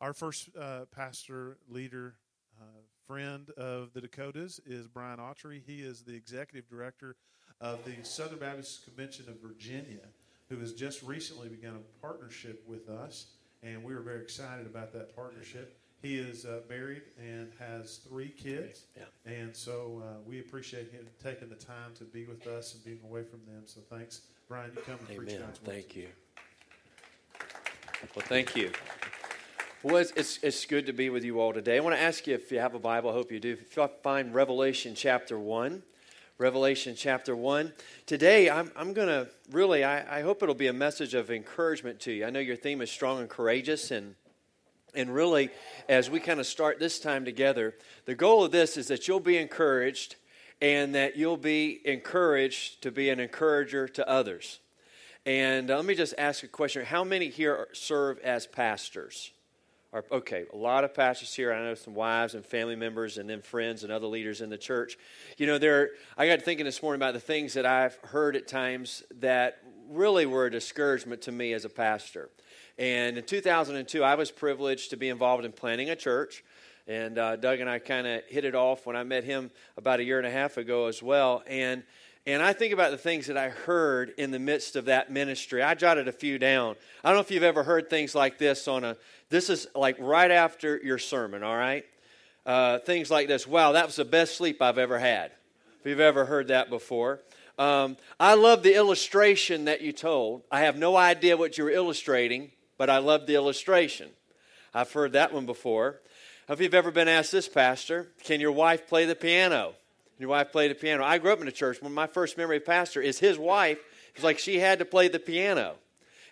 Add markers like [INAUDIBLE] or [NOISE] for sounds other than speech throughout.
Our first uh, pastor, leader, uh, friend of the Dakotas is Brian Autry. He is the executive director of the Southern Baptist Convention of Virginia, who has just recently begun a partnership with us, and we are very excited about that partnership. He is uh, married and has three kids, Yeah. and so uh, we appreciate him taking the time to be with us and being away from them. So thanks, Brian. You come and preach Amen. God's. Thank you. Well, thank you. Well, it's, it's, good to be with you all today. I want to ask you if you have a Bible. I hope you do. If you find Revelation chapter 1, Revelation chapter 1. Today, I'm, I'm going to really, I, I hope it'll be a message of encouragement to you. I know your theme is strong and courageous, and and really, as we kind of start this time together, the goal of this is that you'll be encouraged and that you'll be encouraged to be an encourager to others. And uh, let me just ask a question How many here serve as pastors? Okay, a lot of pastors here. I know some wives and family members, and then friends and other leaders in the church. You know, there. I got thinking this morning about the things that I've heard at times that really were a discouragement to me as a pastor. And in 2002, I was privileged to be involved in planning a church. And uh, Doug and I kind of hit it off when I met him about a year and a half ago as well. And and I think about the things that I heard in the midst of that ministry. I jotted a few down. I don't know if you've ever heard things like this on a. This is like right after your sermon. All right, uh, things like this. Wow, that was the best sleep I've ever had. If you've ever heard that before. Um, I love the illustration that you told. I have no idea what you were illustrating, but I love the illustration. I've heard that one before. If you've ever been asked this, Pastor, can your wife play the piano? Your wife played the piano. I grew up in a church. When my first memory of pastor is his wife. It's like she had to play the piano.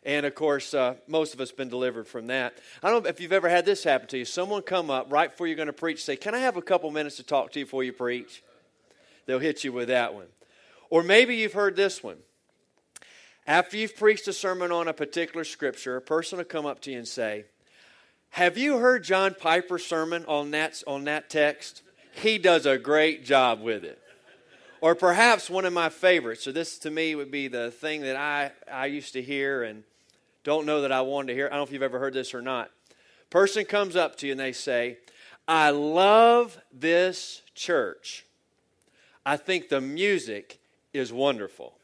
And of course, uh, most of us been delivered from that. I don't know if you've ever had this happen to you. Someone come up right before you're going to preach, say, "Can I have a couple minutes to talk to you before you preach?" They'll hit you with that one. Or maybe you've heard this one. After you've preached a sermon on a particular scripture, a person will come up to you and say, Have you heard John Piper's sermon on that, on that text? He does a great job with it. Or perhaps one of my favorites. So, this to me would be the thing that I, I used to hear and don't know that I wanted to hear. I don't know if you've ever heard this or not. Person comes up to you and they say, I love this church. I think the music is wonderful.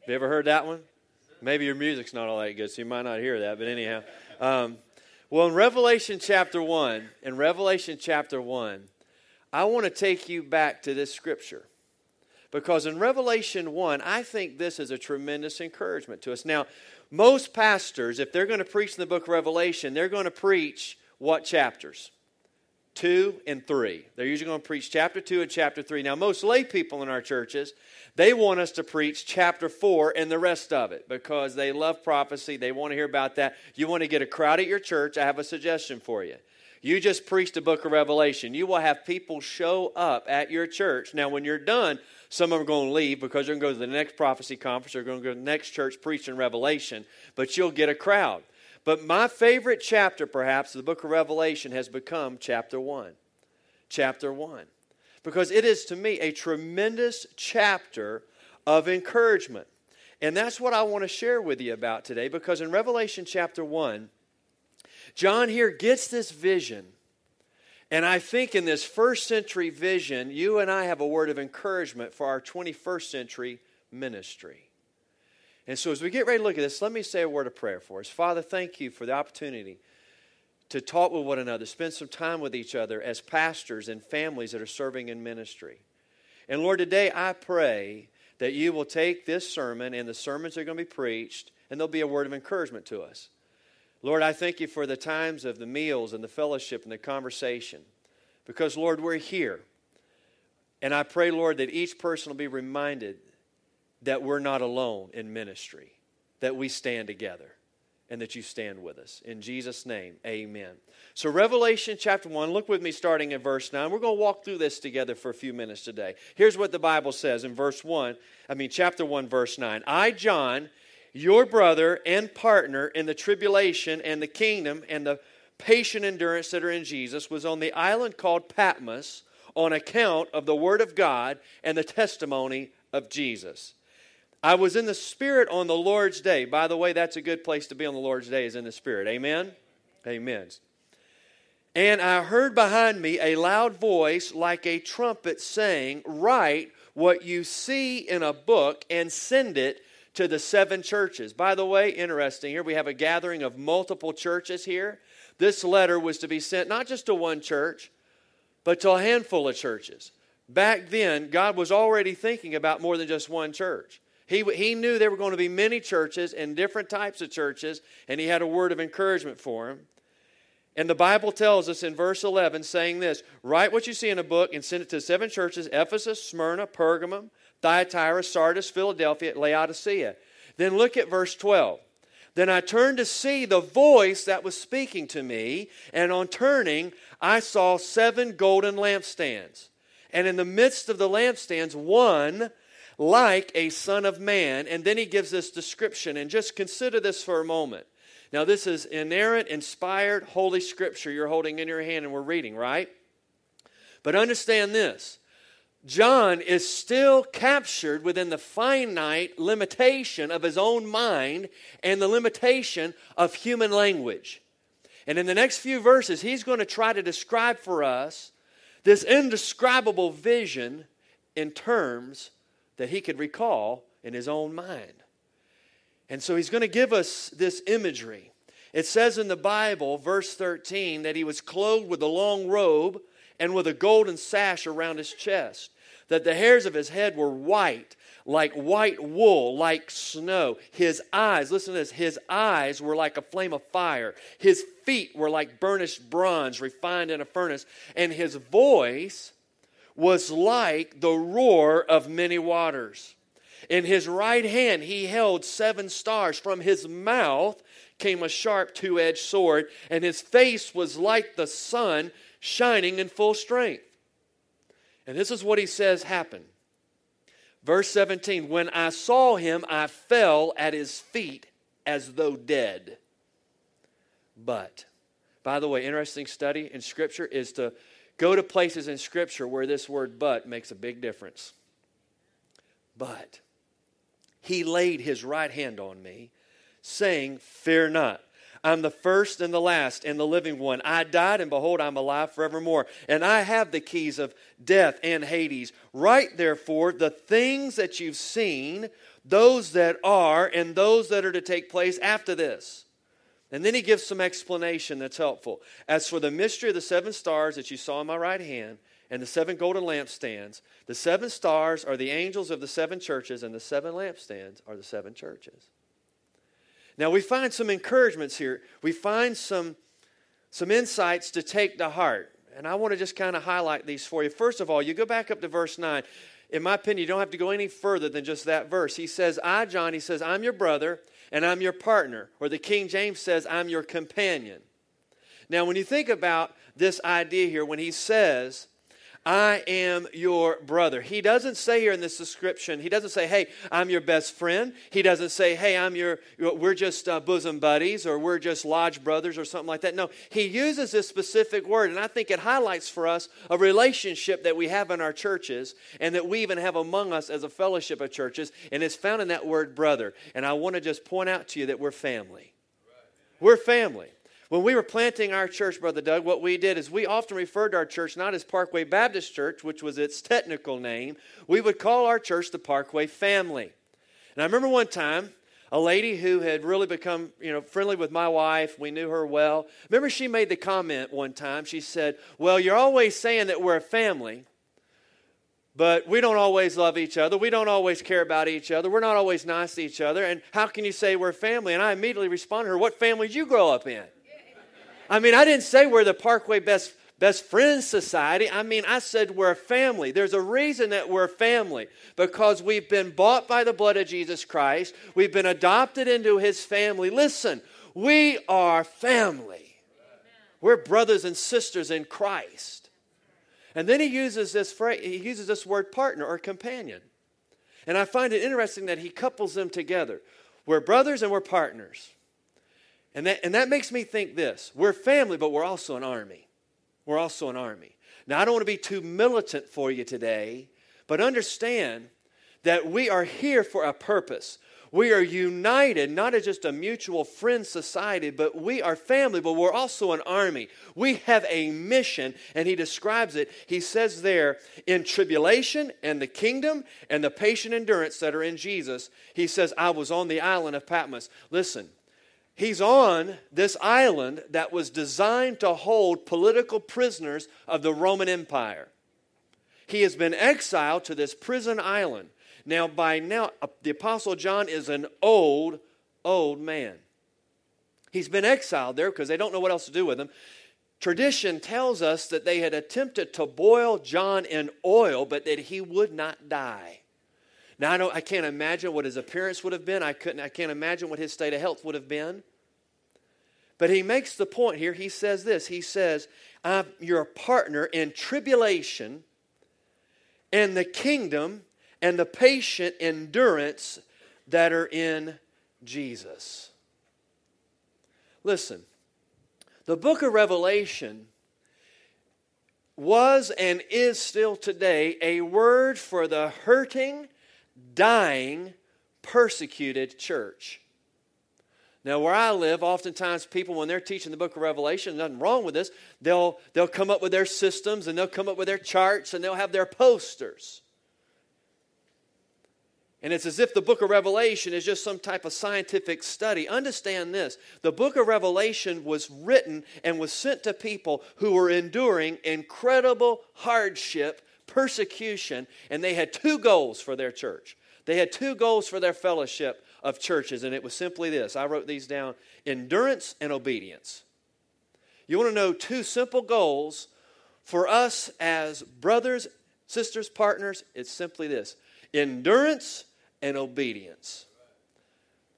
Have you ever heard that one? Maybe your music's not all that good, so you might not hear that, but anyhow. Um, well, in Revelation chapter 1, in Revelation chapter 1, I want to take you back to this scripture. Because in Revelation 1, I think this is a tremendous encouragement to us. Now, most pastors, if they're going to preach in the book of Revelation, they're going to preach what chapters? 2 and 3. They're usually going to preach chapter 2 and chapter 3. Now, most lay people in our churches, they want us to preach chapter 4 and the rest of it because they love prophecy. They want to hear about that. You want to get a crowd at your church, I have a suggestion for you. You just preach the book of Revelation. You will have people show up at your church. Now, when you're done, some of them are going to leave because they're going to go to the next prophecy conference. They're going to go to the next church preaching Revelation, but you'll get a crowd. But my favorite chapter, perhaps, of the book of Revelation has become chapter 1. Chapter 1. Because it is to me a tremendous chapter of encouragement. And that's what I want to share with you about today because in Revelation chapter 1, John here gets this vision. And I think in this first century vision, you and I have a word of encouragement for our 21st century ministry. And so, as we get ready to look at this, let me say a word of prayer for us. Father, thank you for the opportunity to talk with one another, spend some time with each other as pastors and families that are serving in ministry. And Lord, today I pray that you will take this sermon and the sermons that are going to be preached, and there'll be a word of encouragement to us. Lord, I thank you for the times of the meals and the fellowship and the conversation. Because, Lord, we're here. And I pray, Lord, that each person will be reminded that we're not alone in ministry, that we stand together, and that you stand with us. In Jesus' name, amen. So, Revelation chapter 1, look with me starting in verse 9. We're going to walk through this together for a few minutes today. Here's what the Bible says in verse 1, I mean, chapter 1, verse 9. I, John, your brother and partner in the tribulation and the kingdom and the patient endurance that are in Jesus, was on the island called Patmos on account of the word of God and the testimony of Jesus. I was in the Spirit on the Lord's day. By the way, that's a good place to be on the Lord's day, is in the Spirit. Amen? Amen. And I heard behind me a loud voice like a trumpet saying, Write what you see in a book and send it to the seven churches. By the way, interesting here, we have a gathering of multiple churches here. This letter was to be sent not just to one church, but to a handful of churches. Back then, God was already thinking about more than just one church. He, he knew there were going to be many churches and different types of churches, and he had a word of encouragement for them. And the Bible tells us in verse 11, saying this Write what you see in a book and send it to seven churches Ephesus, Smyrna, Pergamum, Thyatira, Sardis, Philadelphia, Laodicea. Then look at verse 12. Then I turned to see the voice that was speaking to me, and on turning, I saw seven golden lampstands. And in the midst of the lampstands, one like a son of man. And then he gives this description. And just consider this for a moment. Now, this is inerrant, inspired, holy scripture you're holding in your hand and we're reading, right? But understand this John is still captured within the finite limitation of his own mind and the limitation of human language. And in the next few verses, he's going to try to describe for us this indescribable vision in terms that he could recall in his own mind. And so he's going to give us this imagery. It says in the Bible, verse 13, that he was clothed with a long robe and with a golden sash around his chest, that the hairs of his head were white, like white wool, like snow. His eyes, listen to this, his eyes were like a flame of fire. His feet were like burnished bronze refined in a furnace. And his voice was like the roar of many waters. In his right hand he held seven stars. From his mouth came a sharp two edged sword, and his face was like the sun shining in full strength. And this is what he says happened. Verse 17 When I saw him, I fell at his feet as though dead. But, by the way, interesting study in Scripture is to Go to places in Scripture where this word but makes a big difference. But he laid his right hand on me, saying, Fear not. I'm the first and the last and the living one. I died, and behold, I'm alive forevermore. And I have the keys of death and Hades. Write, therefore, the things that you've seen, those that are, and those that are to take place after this. And then he gives some explanation that's helpful. As for the mystery of the seven stars that you saw in my right hand and the seven golden lampstands, the seven stars are the angels of the seven churches, and the seven lampstands are the seven churches. Now we find some encouragements here. We find some, some insights to take to heart. And I want to just kind of highlight these for you. First of all, you go back up to verse 9. In my opinion, you don't have to go any further than just that verse. He says, I, John, he says, I'm your brother and I'm your partner. Or the King James says, I'm your companion. Now, when you think about this idea here, when he says, I am your brother. He doesn't say here in this description, he doesn't say, hey, I'm your best friend. He doesn't say, hey, I'm your, we're just uh, bosom buddies or we're just lodge brothers or something like that. No, he uses this specific word, and I think it highlights for us a relationship that we have in our churches and that we even have among us as a fellowship of churches, and it's found in that word brother. And I want to just point out to you that we're family. We're family. When we were planting our church, Brother Doug, what we did is we often referred to our church not as Parkway Baptist Church, which was its technical name. We would call our church the Parkway Family. And I remember one time, a lady who had really become you know friendly with my wife we knew her well remember she made the comment one time she said well you're always saying that we're a family but we don't always love each other. We don't always care about each other. We're not always nice to each other. And how can you say we're a family? And I immediately responded to her, What family did you grow up in? I mean, I didn't say we're the Parkway Best Best Friends Society. I mean, I said we're a family. There's a reason that we're a family because we've been bought by the blood of Jesus Christ. We've been adopted into his family. Listen, we are family. We're brothers and sisters in Christ. And then he uses this phrase, he uses this word partner or companion. And I find it interesting that he couples them together. We're brothers and we're partners. And that, and that makes me think this we're family, but we're also an army. We're also an army. Now, I don't want to be too militant for you today, but understand that we are here for a purpose. We are united, not as just a mutual friend society, but we are family, but we're also an army. We have a mission, and he describes it. He says there, in tribulation and the kingdom and the patient endurance that are in Jesus, he says, I was on the island of Patmos. Listen, he's on this island that was designed to hold political prisoners of the Roman Empire. He has been exiled to this prison island. Now, by now, uh, the Apostle John is an old, old man. He's been exiled there because they don't know what else to do with him. Tradition tells us that they had attempted to boil John in oil, but that he would not die. Now, I, don't, I can't imagine what his appearance would have been. I, couldn't, I can't imagine what his state of health would have been. But he makes the point here. He says this He says, I'm your partner in tribulation and the kingdom and the patient endurance that are in Jesus. Listen, the book of Revelation was and is still today a word for the hurting, dying, persecuted church. Now, where I live, oftentimes people, when they're teaching the book of Revelation, nothing wrong with this, they'll, they'll come up with their systems and they'll come up with their charts and they'll have their posters. And it's as if the book of Revelation is just some type of scientific study. Understand this the book of Revelation was written and was sent to people who were enduring incredible hardship, persecution, and they had two goals for their church. They had two goals for their fellowship of churches, and it was simply this I wrote these down endurance and obedience. You want to know two simple goals for us as brothers, sisters, partners? It's simply this endurance and obedience.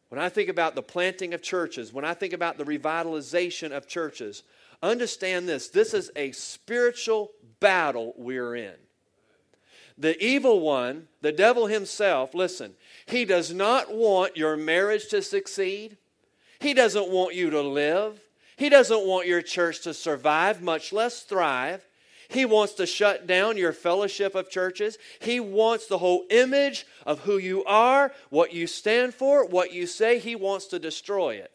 When I think about the planting of churches, when I think about the revitalization of churches, understand this this is a spiritual battle we're in. The evil one, the devil himself, listen, he does not want your marriage to succeed. He doesn't want you to live. He doesn't want your church to survive, much less thrive. He wants to shut down your fellowship of churches. He wants the whole image of who you are, what you stand for, what you say. He wants to destroy it.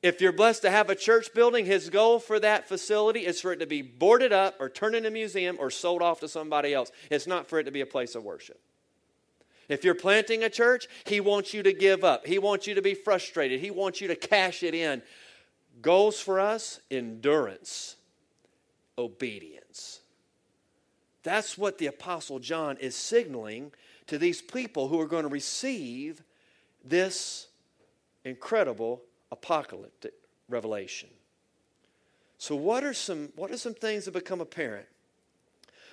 If you're blessed to have a church building, his goal for that facility is for it to be boarded up or turned into a museum or sold off to somebody else. It's not for it to be a place of worship. If you're planting a church, he wants you to give up. He wants you to be frustrated. He wants you to cash it in. Goals for us endurance, obedience. That's what the Apostle John is signaling to these people who are going to receive this incredible apocalyptic revelation. So, what are some, what are some things that become apparent?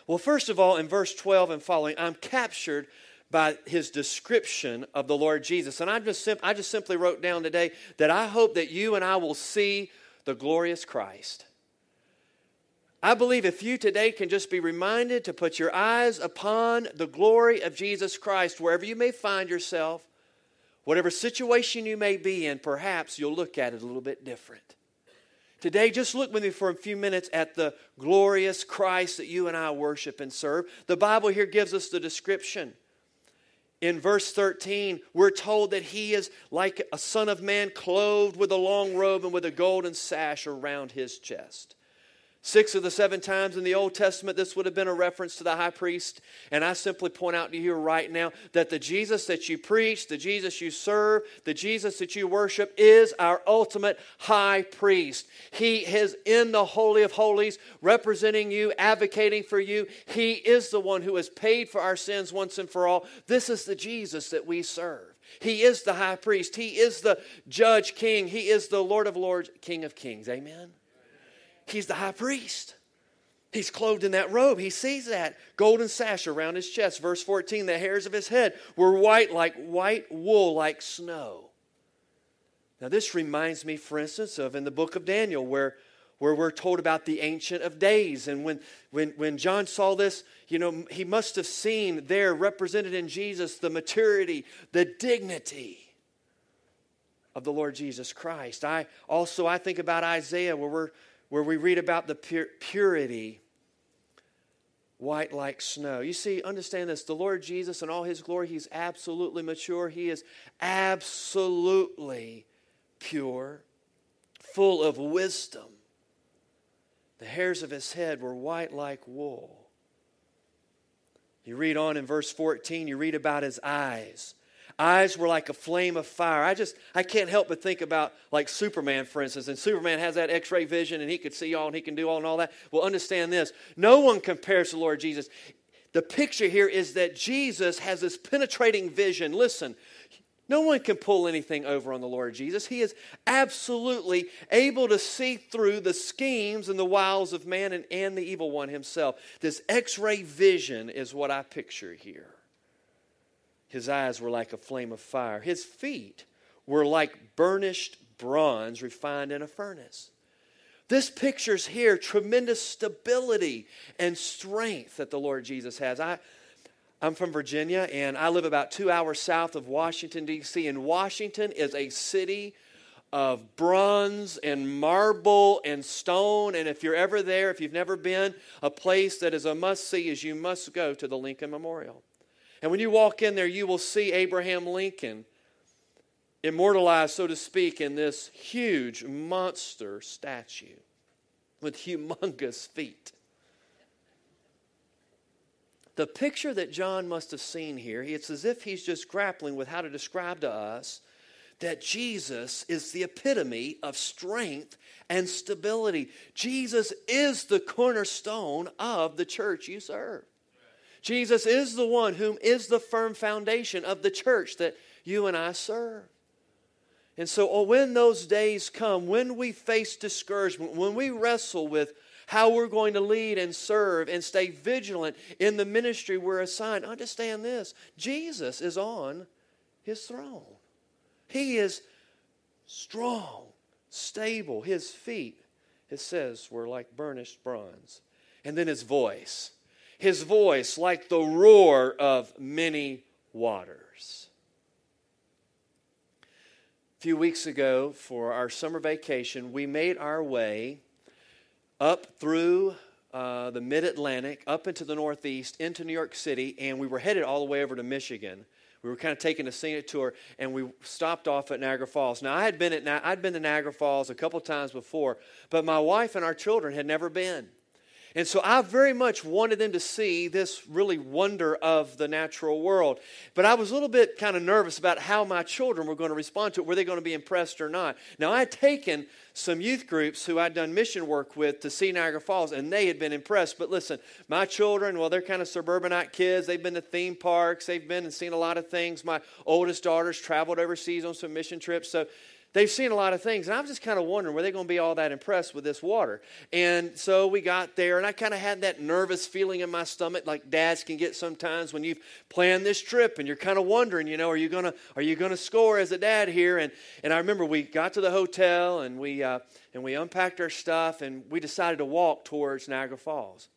Well, first of all, in verse 12 and following, I'm captured by his description of the Lord Jesus. And I just, sim- I just simply wrote down today that I hope that you and I will see the glorious Christ. I believe if you today can just be reminded to put your eyes upon the glory of Jesus Christ, wherever you may find yourself, Whatever situation you may be in, perhaps you'll look at it a little bit different. Today, just look with me for a few minutes at the glorious Christ that you and I worship and serve. The Bible here gives us the description. In verse 13, we're told that he is like a son of man clothed with a long robe and with a golden sash around his chest. Six of the seven times in the Old Testament, this would have been a reference to the high priest. And I simply point out to you right now that the Jesus that you preach, the Jesus you serve, the Jesus that you worship is our ultimate high priest. He is in the Holy of Holies, representing you, advocating for you. He is the one who has paid for our sins once and for all. This is the Jesus that we serve. He is the high priest, He is the judge king, He is the Lord of lords, King of kings. Amen. He's the high priest. He's clothed in that robe. He sees that golden sash around his chest. Verse 14 the hairs of his head were white like white wool, like snow. Now, this reminds me, for instance, of in the book of Daniel, where, where we're told about the Ancient of Days. And when, when, when John saw this, you know, he must have seen there represented in Jesus the maturity, the dignity of the Lord Jesus Christ. I also I think about Isaiah, where we're where we read about the pur- purity white like snow. You see, understand this the Lord Jesus in all his glory, he's absolutely mature. He is absolutely pure, full of wisdom. The hairs of his head were white like wool. You read on in verse 14, you read about his eyes. Eyes were like a flame of fire. I just, I can't help but think about like Superman, for instance. And Superman has that x ray vision and he could see all and he can do all and all that. Well, understand this no one compares to Lord Jesus. The picture here is that Jesus has this penetrating vision. Listen, no one can pull anything over on the Lord Jesus. He is absolutely able to see through the schemes and the wiles of man and, and the evil one himself. This x ray vision is what I picture here. His eyes were like a flame of fire, his feet were like burnished bronze refined in a furnace. This pictures here tremendous stability and strength that the Lord Jesus has. I, I'm from Virginia, and I live about two hours south of Washington, D.C. And Washington is a city of bronze and marble and stone. And if you're ever there, if you've never been, a place that is a must see is you must go to the Lincoln Memorial. And when you walk in there, you will see Abraham Lincoln immortalized, so to speak, in this huge monster statue with humongous feet the picture that John must have seen here, it's as if he's just grappling with how to describe to us that Jesus is the epitome of strength and stability. Jesus is the cornerstone of the church you serve. Jesus is the one whom is the firm foundation of the church that you and I serve. And so, oh, when those days come, when we face discouragement, when we wrestle with how we're going to lead and serve and stay vigilant in the ministry we're assigned. Understand this Jesus is on his throne. He is strong, stable. His feet, it says, were like burnished bronze. And then his voice. His voice like the roar of many waters. A few weeks ago, for our summer vacation, we made our way up through uh, the mid Atlantic, up into the Northeast, into New York City, and we were headed all the way over to Michigan. We were kind of taking a scenic tour, and we stopped off at Niagara Falls. Now, I had been at I'd been to Niagara Falls a couple times before, but my wife and our children had never been. And so I very much wanted them to see this really wonder of the natural world. But I was a little bit kind of nervous about how my children were going to respond to it. Were they going to be impressed or not? Now, I had taken some youth groups who I'd done mission work with to see Niagara Falls, and they had been impressed. But listen, my children, well, they're kind of suburbanite kids. They've been to theme parks, they've been and seen a lot of things. My oldest daughter's traveled overseas on some mission trips. So they've seen a lot of things. And I was just kind of wondering, were they going to be all that impressed with this water? And so we got there, and I kind of had that nervous feeling in my stomach, like dads can get sometimes when you've planned this trip and you're kind of wondering, you know, are you going to are you going to score as a dad here? And and I remember we got to the hotel and we uh, and we unpacked our stuff and we decided to walk towards Niagara Falls.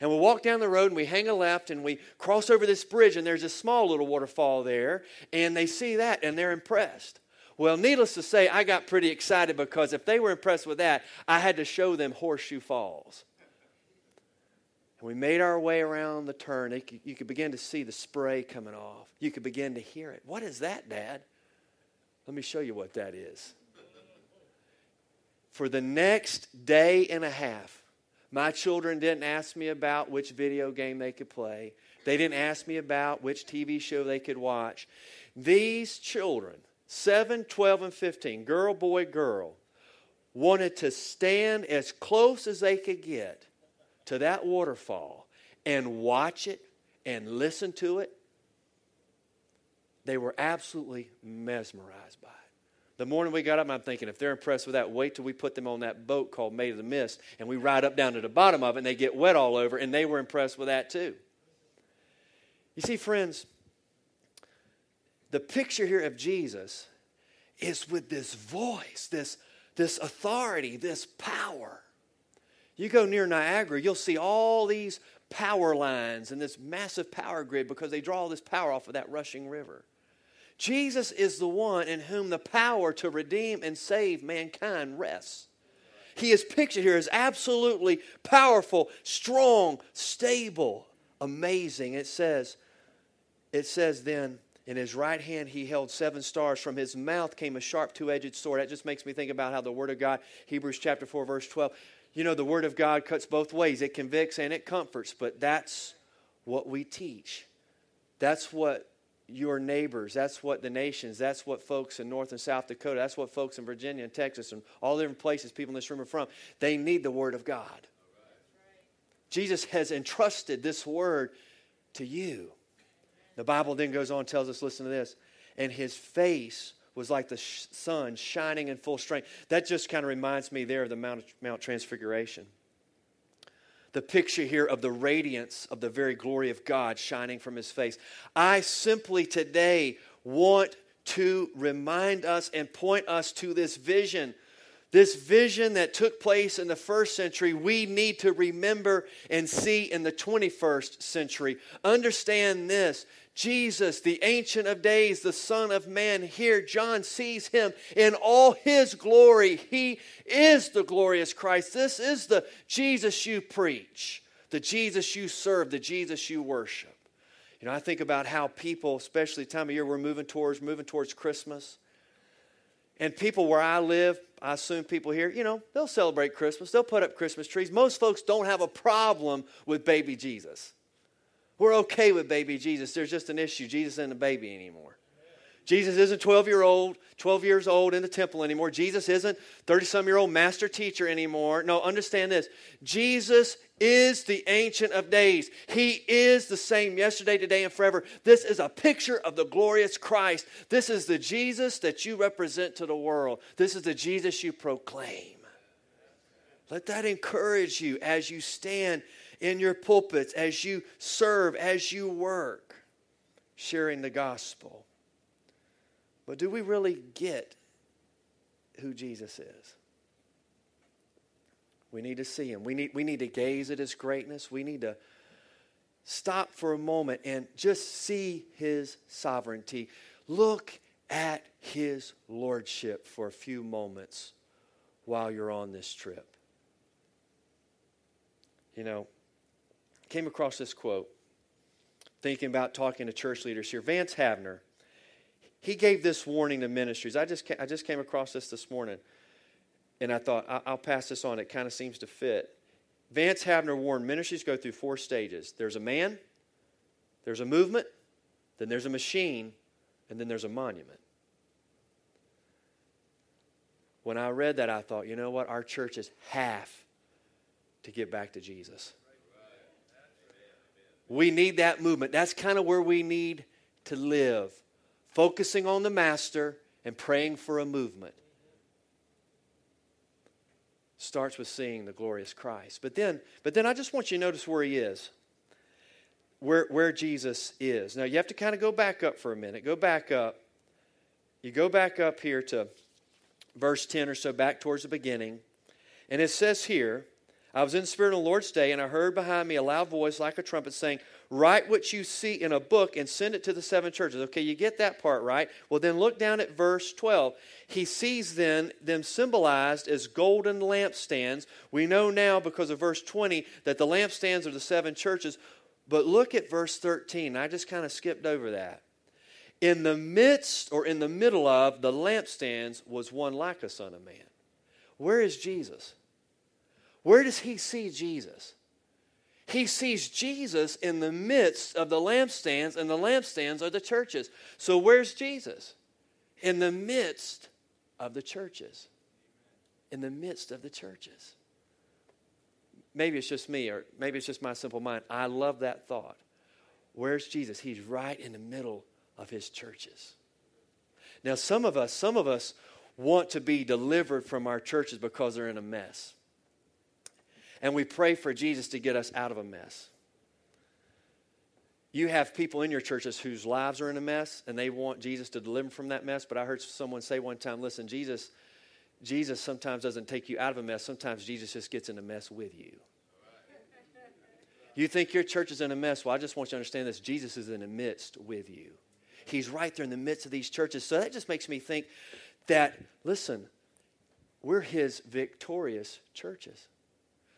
And we walk down the road and we hang a left and we cross over this bridge and there's a small little waterfall there and they see that and they're impressed. Well, needless to say, I got pretty excited because if they were impressed with that, I had to show them Horseshoe Falls. And we made our way around the turn. You could begin to see the spray coming off. You could begin to hear it. What is that, Dad? Let me show you what that is. For the next day and a half, my children didn't ask me about which video game they could play. They didn't ask me about which TV show they could watch. These children 7, 12, and 15, girl, boy, girl, wanted to stand as close as they could get to that waterfall and watch it and listen to it. They were absolutely mesmerized by it. The morning we got up, I'm thinking, if they're impressed with that, wait till we put them on that boat called Maid of the Mist and we ride up down to the bottom of it and they get wet all over, and they were impressed with that too. You see, friends, the picture here of Jesus is with this voice, this, this authority, this power. You go near Niagara, you'll see all these power lines and this massive power grid because they draw all this power off of that rushing river. Jesus is the one in whom the power to redeem and save mankind rests. He is pictured here as absolutely powerful, strong, stable, amazing. It says, it says then, in his right hand he held seven stars. From his mouth came a sharp two edged sword. That just makes me think about how the Word of God, Hebrews chapter 4, verse 12, you know, the Word of God cuts both ways. It convicts and it comforts, but that's what we teach. That's what your neighbors, that's what the nations, that's what folks in North and South Dakota, that's what folks in Virginia and Texas and all the different places people in this room are from. They need the Word of God. Jesus has entrusted this Word to you. The Bible then goes on and tells us listen to this. And his face was like the sun shining in full strength. That just kind of reminds me there of the Mount, Mount Transfiguration. The picture here of the radiance of the very glory of God shining from his face. I simply today want to remind us and point us to this vision. This vision that took place in the first century, we need to remember and see in the 21st century. Understand this Jesus, the Ancient of Days, the Son of Man, here John sees him in all his glory. He is the glorious Christ. This is the Jesus you preach, the Jesus you serve, the Jesus you worship. You know, I think about how people, especially the time of year we're moving towards, moving towards Christmas. And people where I live, I assume people here, you know, they'll celebrate Christmas. They'll put up Christmas trees. Most folks don't have a problem with baby Jesus. We're okay with baby Jesus. There's just an issue. Jesus isn't a baby anymore. Jesus isn't 12 year old, 12 years old in the temple anymore. Jesus isn't 30 some year old master teacher anymore. No, understand this. Jesus is the ancient of days. He is the same yesterday, today, and forever. This is a picture of the glorious Christ. This is the Jesus that you represent to the world. This is the Jesus you proclaim. Let that encourage you as you stand in your pulpits, as you serve, as you work, sharing the gospel. But do we really get who Jesus is? We need to see him. We need, we need to gaze at his greatness. We need to stop for a moment and just see his sovereignty. Look at his lordship for a few moments while you're on this trip. You know, came across this quote thinking about talking to church leaders here. Vance Havner, he gave this warning to ministries. I just, I just came across this this morning, and I thought, I'll pass this on. It kind of seems to fit. Vance Havner warned ministries go through four stages there's a man, there's a movement, then there's a machine, and then there's a monument. When I read that, I thought, you know what? Our churches have to get back to Jesus. We need that movement. That's kind of where we need to live, focusing on the Master and praying for a movement. Starts with seeing the glorious Christ. But then, but then I just want you to notice where he is. Where, where Jesus is. Now you have to kind of go back up for a minute. Go back up. You go back up here to verse 10 or so, back towards the beginning. And it says here, I was in Spirit on the Lord's day, and I heard behind me a loud voice like a trumpet saying, Write what you see in a book and send it to the seven churches. Okay, you get that part right. Well, then look down at verse 12. He sees then them symbolized as golden lampstands. We know now because of verse 20 that the lampstands are the seven churches. But look at verse 13. I just kind of skipped over that. In the midst or in the middle of the lampstands was one like a son of man. Where is Jesus? Where does he see Jesus? He sees Jesus in the midst of the lampstands, and the lampstands are the churches. So, where's Jesus? In the midst of the churches. In the midst of the churches. Maybe it's just me, or maybe it's just my simple mind. I love that thought. Where's Jesus? He's right in the middle of his churches. Now, some of us, some of us want to be delivered from our churches because they're in a mess and we pray for Jesus to get us out of a mess. You have people in your churches whose lives are in a mess and they want Jesus to deliver from that mess, but I heard someone say one time, listen, Jesus Jesus sometimes doesn't take you out of a mess. Sometimes Jesus just gets in a mess with you. You think your church is in a mess? Well, I just want you to understand this. Jesus is in the midst with you. He's right there in the midst of these churches. So that just makes me think that, listen, we're his victorious churches.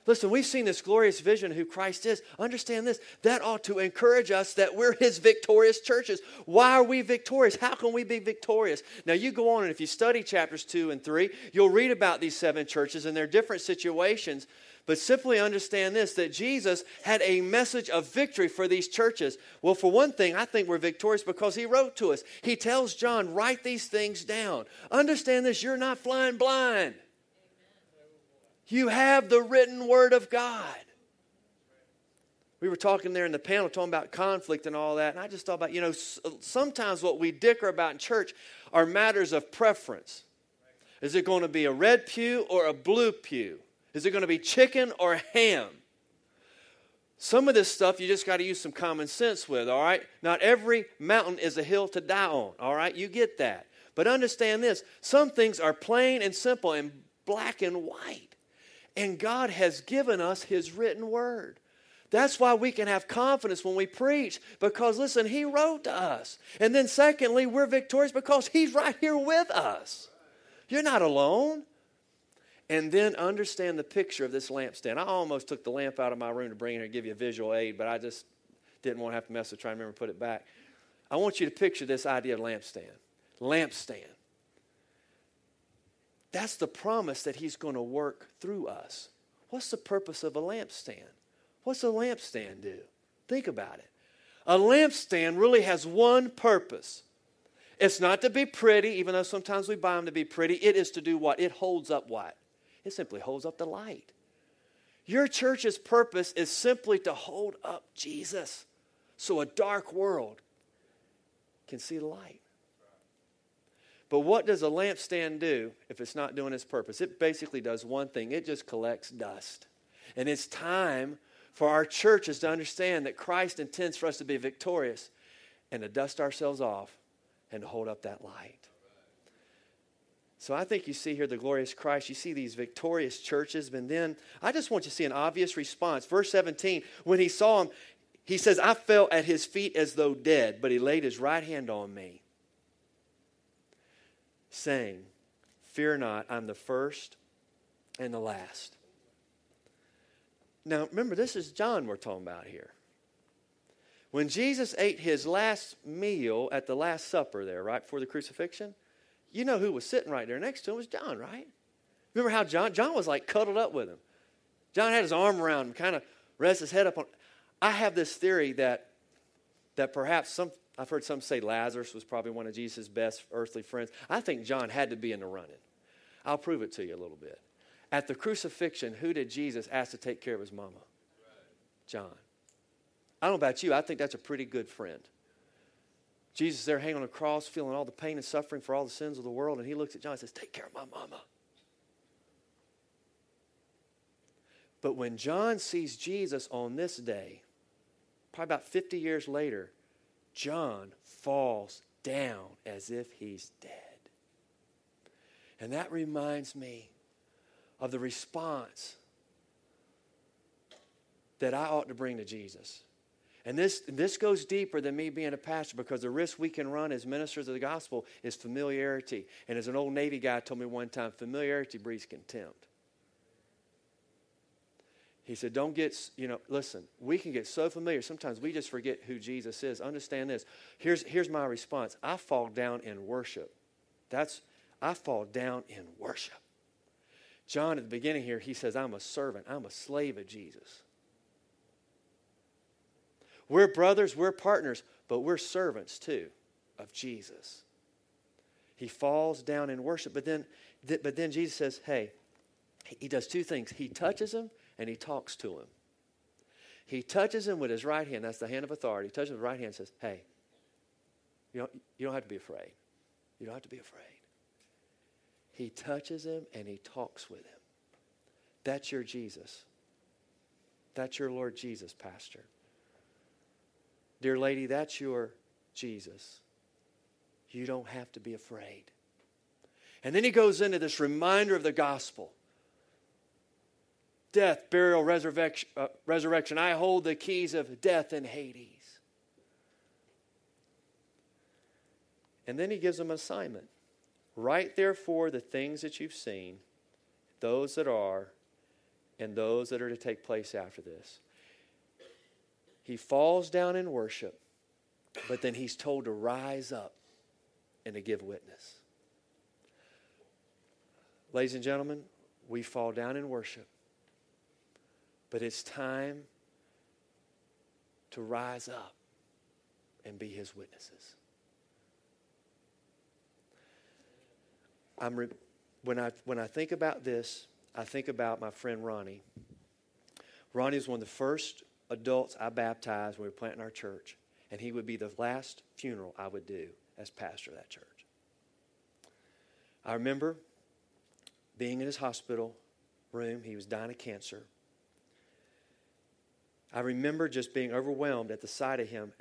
Listen, we've seen this glorious vision of who Christ is. Understand this. That ought to encourage us that we're his victorious churches. Why are we victorious? How can we be victorious? Now, you go on, and if you study chapters 2 and 3, you'll read about these seven churches and their different situations. But simply understand this that Jesus had a message of victory for these churches. Well, for one thing, I think we're victorious because he wrote to us. He tells John, write these things down. Understand this, you're not flying blind. You have the written word of God. We were talking there in the panel, talking about conflict and all that, and I just thought about, you know, sometimes what we dicker about in church are matters of preference. Is it going to be a red pew or a blue pew? Is it going to be chicken or ham? Some of this stuff you just got to use some common sense with, all right? Not every mountain is a hill to die on, all right? You get that. But understand this some things are plain and simple and black and white. And God has given us His written word. That's why we can have confidence when we preach because, listen, He wrote to us. And then, secondly, we're victorious because He's right here with us. You're not alone. And then understand the picture of this lampstand. I almost took the lamp out of my room to bring it here and give you a visual aid, but I just didn't want to have to mess with trying to remember to put it back. I want you to picture this idea of lampstand. Lampstand. That's the promise that He's going to work through us. What's the purpose of a lampstand? What's a lampstand do? Think about it. A lampstand really has one purpose. It's not to be pretty, even though sometimes we buy them to be pretty. It is to do what? It holds up what? It simply holds up the light. Your church's purpose is simply to hold up Jesus so a dark world can see the light. But what does a lampstand do if it's not doing its purpose? It basically does one thing it just collects dust. And it's time for our churches to understand that Christ intends for us to be victorious and to dust ourselves off and hold up that light. So I think you see here the glorious Christ. You see these victorious churches. And then I just want you to see an obvious response. Verse 17, when he saw him, he says, I fell at his feet as though dead, but he laid his right hand on me saying, Fear not, I'm the first and the last. Now, remember, this is John we're talking about here. When Jesus ate his last meal at the Last Supper there, right before the crucifixion, you know who was sitting right there next to him was John, right? Remember how John John was like cuddled up with him. John had his arm around him, kind of rest his head up on. I have this theory that that perhaps some I've heard some say Lazarus was probably one of Jesus' best earthly friends. I think John had to be in the running. I'll prove it to you a little bit. At the crucifixion, who did Jesus ask to take care of his mama? John. I don't know about you, I think that's a pretty good friend. Jesus there hanging on a cross, feeling all the pain and suffering for all the sins of the world, and he looks at John and says, Take care of my mama. But when John sees Jesus on this day, probably about 50 years later, John falls down as if he's dead. And that reminds me of the response that I ought to bring to Jesus. And this, this goes deeper than me being a pastor because the risk we can run as ministers of the gospel is familiarity. And as an old Navy guy told me one time, familiarity breeds contempt. He said, Don't get, you know, listen, we can get so familiar. Sometimes we just forget who Jesus is. Understand this. Here's, here's my response I fall down in worship. That's, I fall down in worship. John, at the beginning here, he says, I'm a servant, I'm a slave of Jesus. We're brothers, we're partners, but we're servants too of Jesus. He falls down in worship, but then, but then Jesus says, Hey, he does two things. He touches him and he talks to him. He touches him with his right hand. That's the hand of authority. He touches him with right hand and says, Hey, you don't, you don't have to be afraid. You don't have to be afraid. He touches him and he talks with him. That's your Jesus. That's your Lord Jesus, Pastor. Dear lady, that's your Jesus. You don't have to be afraid. And then he goes into this reminder of the gospel death, burial, resurrection, uh, resurrection. I hold the keys of death and Hades. And then he gives them an assignment. Write therefore the things that you've seen, those that are and those that are to take place after this. He falls down in worship, but then he's told to rise up and to give witness. Ladies and gentlemen, we fall down in worship, but it's time to rise up and be his witnesses. I'm re- when, I, when I think about this, I think about my friend Ronnie. Ronnie was one of the first adults I baptized when we were planting our church, and he would be the last funeral I would do as pastor of that church. I remember being in his hospital room, he was dying of cancer. I remember just being overwhelmed at the sight of him.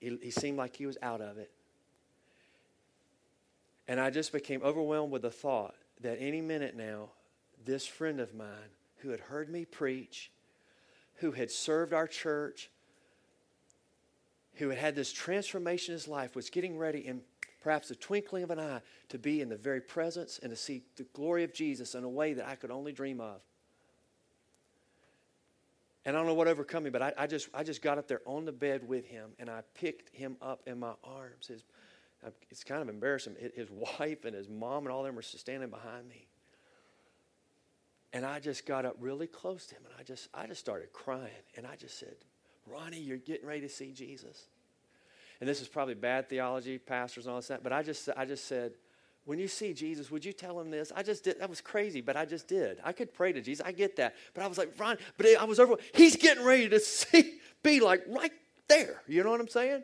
He, he seemed like he was out of it. And I just became overwhelmed with the thought that any minute now, this friend of mine who had heard me preach, who had served our church, who had had this transformation in his life, was getting ready in perhaps the twinkling of an eye to be in the very presence and to see the glory of Jesus in a way that I could only dream of. And I don't know what overcome me, but I, I, just, I just got up there on the bed with him and I picked him up in my arms. His, it's kind of embarrassing. His [LAUGHS] wife and his mom and all them were standing behind me. And I just got up really close to him and I just, I just started crying. And I just said, Ronnie, you're getting ready to see Jesus. And this is probably bad theology, pastors and all that, but I just, I just said, when you see Jesus, would you tell him this? I just did. That was crazy, but I just did. I could pray to Jesus. I get that. But I was like, Ron, but I was over. He's getting ready to [LAUGHS] see, be like right there. You know what I'm saying?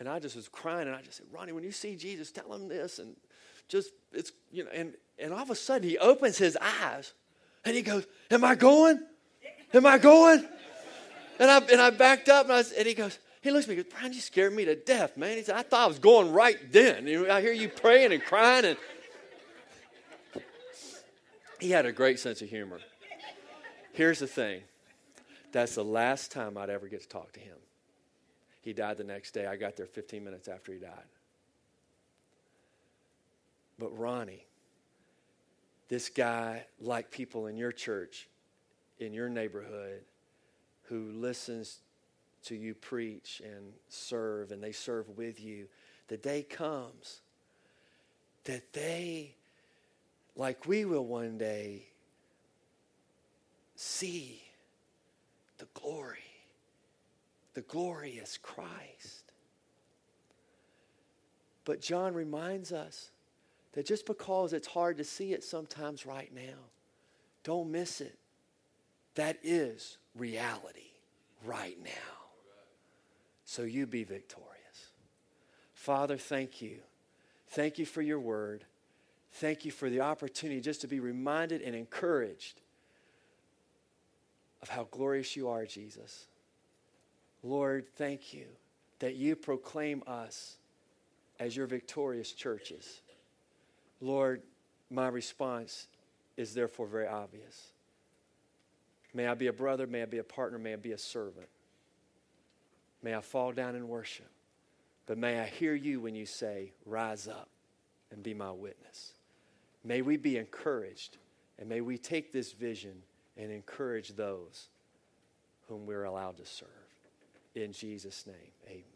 And I just was crying, and I just said, Ronnie, when you see Jesus, tell him this, and just it's you know, and and all of a sudden he opens his eyes, and he goes, "Am I going? Am I going?" And I and I backed up, and I and he goes. He looks at me and goes, Brian, you scared me to death, man. He said, I thought I was going right then. I hear you praying and crying. And he had a great sense of humor. Here's the thing that's the last time I'd ever get to talk to him. He died the next day. I got there 15 minutes after he died. But Ronnie, this guy, like people in your church, in your neighborhood, who listens to you preach and serve, and they serve with you, the day comes that they, like we will one day, see the glory the glorious Christ. But John reminds us that just because it's hard to see it sometimes right now, don't miss it. That is reality right now. So you be victorious. Father, thank you. Thank you for your word. Thank you for the opportunity just to be reminded and encouraged of how glorious you are, Jesus. Lord, thank you that you proclaim us as your victorious churches. Lord, my response is therefore very obvious. May I be a brother, may I be a partner, may I be a servant. May I fall down and worship. But may I hear you when you say, Rise up and be my witness. May we be encouraged, and may we take this vision and encourage those whom we're allowed to serve. In Jesus' name, amen.